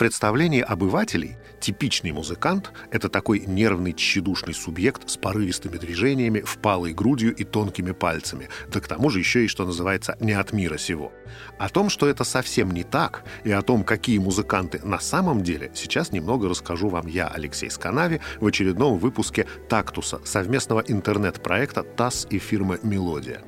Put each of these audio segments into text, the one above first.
представлении обывателей типичный музыкант — это такой нервный, тщедушный субъект с порывистыми движениями, впалой грудью и тонкими пальцами, да к тому же еще и, что называется, не от мира сего. О том, что это совсем не так, и о том, какие музыканты на самом деле, сейчас немного расскажу вам я, Алексей Сканави, в очередном выпуске «Тактуса» совместного интернет-проекта ТАСС и фирмы «Мелодия».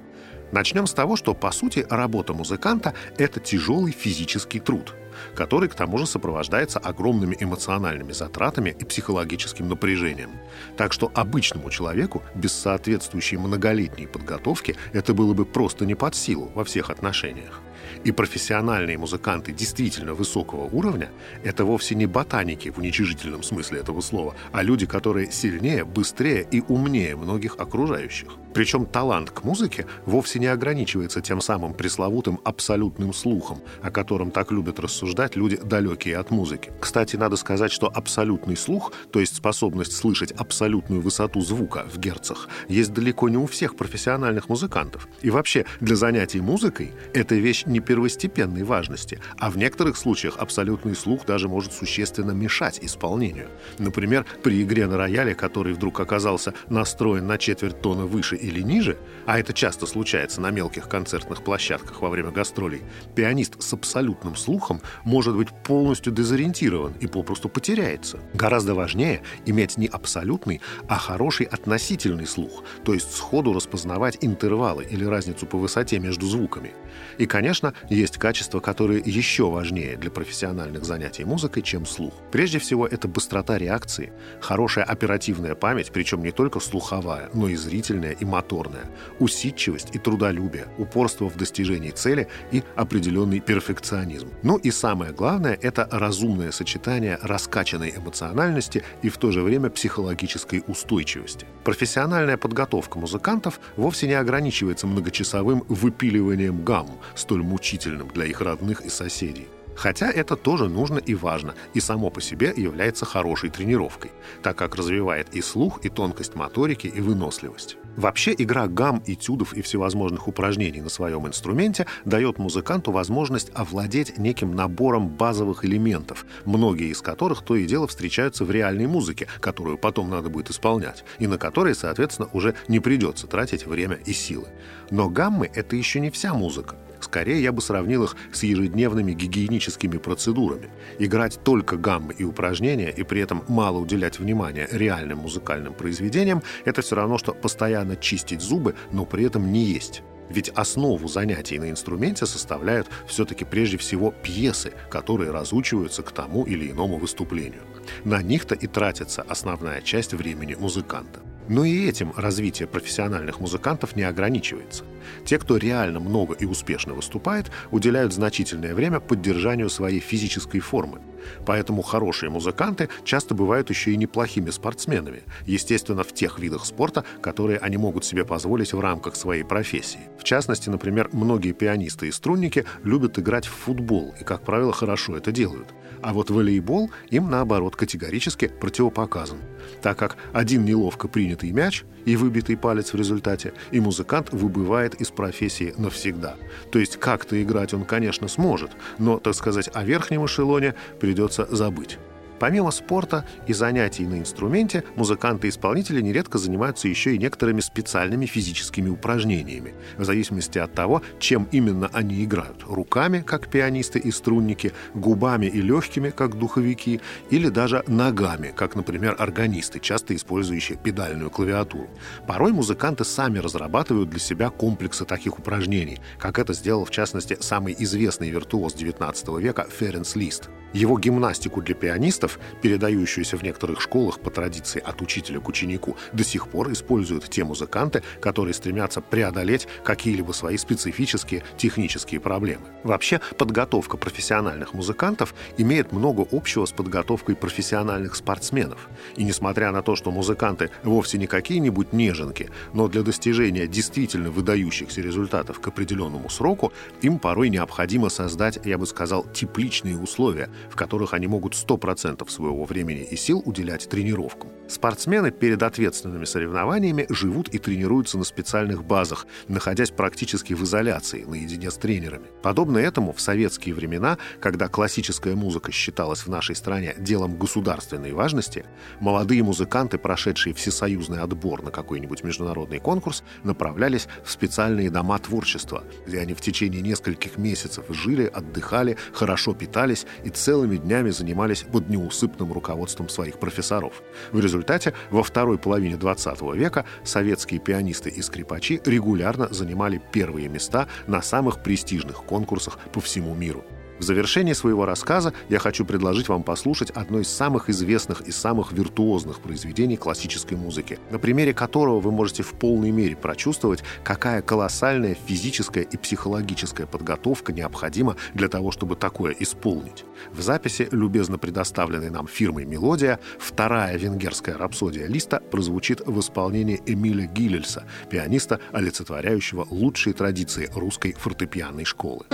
Начнем с того, что, по сути, работа музыканта — это тяжелый физический труд — который к тому же сопровождается огромными эмоциональными затратами и психологическим напряжением. Так что обычному человеку без соответствующей многолетней подготовки это было бы просто не под силу во всех отношениях. И профессиональные музыканты действительно высокого уровня — это вовсе не ботаники в уничижительном смысле этого слова, а люди, которые сильнее, быстрее и умнее многих окружающих. Причем талант к музыке вовсе не ограничивается тем самым пресловутым абсолютным слухом, о котором так любят рассуждать люди, далекие от музыки. Кстати, надо сказать, что абсолютный слух, то есть способность слышать абсолютную высоту звука в герцах, есть далеко не у всех профессиональных музыкантов. И вообще, для занятий музыкой эта вещь не первостепенной важности, а в некоторых случаях абсолютный слух даже может существенно мешать исполнению. Например, при игре на рояле, который вдруг оказался настроен на четверть тона выше или ниже, а это часто случается на мелких концертных площадках во время гастролей, пианист с абсолютным слухом может быть полностью дезориентирован и попросту потеряется. Гораздо важнее иметь не абсолютный, а хороший относительный слух, то есть сходу распознавать интервалы или разницу по высоте между звуками. И, конечно, есть качества, которые еще важнее для профессиональных занятий музыкой, чем слух. Прежде всего, это быстрота реакции, хорошая оперативная память, причем не только слуховая, но и зрительная и моторная, усидчивость и трудолюбие, упорство в достижении цели и определенный перфекционизм. Ну и самое главное — это разумное сочетание раскачанной эмоциональности и в то же время психологической устойчивости. Профессиональная подготовка музыкантов вовсе не ограничивается многочасовым выпиливанием гамм, столь мучительным для их родных и соседей. Хотя это тоже нужно и важно, и само по себе является хорошей тренировкой, так как развивает и слух, и тонкость моторики, и выносливость. Вообще игра гамм, этюдов и всевозможных упражнений на своем инструменте дает музыканту возможность овладеть неким набором базовых элементов, многие из которых то и дело встречаются в реальной музыке, которую потом надо будет исполнять, и на которые, соответственно, уже не придется тратить время и силы. Но гаммы — это еще не вся музыка. Скорее, я бы сравнил их с ежедневными гигиеническими процедурами. Играть только гаммы и упражнения и при этом мало уделять внимания реальным музыкальным произведениям – это все равно, что постоянно чистить зубы, но при этом не есть. Ведь основу занятий на инструменте составляют все-таки прежде всего пьесы, которые разучиваются к тому или иному выступлению. На них-то и тратится основная часть времени музыканта. Но и этим развитие профессиональных музыкантов не ограничивается. Те, кто реально много и успешно выступает, уделяют значительное время поддержанию своей физической формы. Поэтому хорошие музыканты часто бывают еще и неплохими спортсменами, естественно, в тех видах спорта, которые они могут себе позволить в рамках своей профессии. В частности, например, многие пианисты и струнники любят играть в футбол и, как правило, хорошо это делают. А вот волейбол им, наоборот, категорически противопоказан, так как один неловко принятый мяч и выбитый палец в результате, и музыкант выбывает из профессии навсегда. То есть как-то играть он, конечно, сможет, но, так сказать, о верхнем эшелоне придется забыть. Помимо спорта и занятий на инструменте, музыканты-исполнители нередко занимаются еще и некоторыми специальными физическими упражнениями, в зависимости от того, чем именно они играют. Руками, как пианисты и струнники, губами и легкими, как духовики, или даже ногами, как, например, органисты, часто использующие педальную клавиатуру. Порой музыканты сами разрабатывают для себя комплексы таких упражнений, как это сделал, в частности, самый известный виртуоз XIX века Ференс Лист. Его гимнастику для пианистов, передающуюся в некоторых школах по традиции от учителя к ученику, до сих пор используют те музыканты, которые стремятся преодолеть какие-либо свои специфические технические проблемы. Вообще, подготовка профессиональных музыкантов имеет много общего с подготовкой профессиональных спортсменов. И несмотря на то, что музыканты вовсе не какие-нибудь неженки, но для достижения действительно выдающихся результатов к определенному сроку им порой необходимо создать, я бы сказал, тепличные условия, в которых они могут 100% своего времени и сил уделять тренировкам. Спортсмены перед ответственными соревнованиями живут и тренируются на специальных базах, находясь практически в изоляции, наедине с тренерами. Подобно этому в советские времена, когда классическая музыка считалась в нашей стране делом государственной важности, молодые музыканты, прошедшие всесоюзный отбор на какой-нибудь международный конкурс, направлялись в специальные дома творчества, где они в течение нескольких месяцев жили, отдыхали, хорошо питались и целыми днями занимались под неусыпным руководством своих профессоров. В результате во второй половине 20 века советские пианисты и скрипачи регулярно занимали первые места на самых престижных конкурсах по всему миру. В завершении своего рассказа я хочу предложить вам послушать одно из самых известных и самых виртуозных произведений классической музыки, на примере которого вы можете в полной мере прочувствовать, какая колоссальная физическая и психологическая подготовка необходима для того, чтобы такое исполнить. В записи, любезно предоставленной нам фирмой «Мелодия», вторая венгерская рапсодия Листа прозвучит в исполнении Эмиля Гиллельса, пианиста, олицетворяющего лучшие традиции русской фортепианной школы.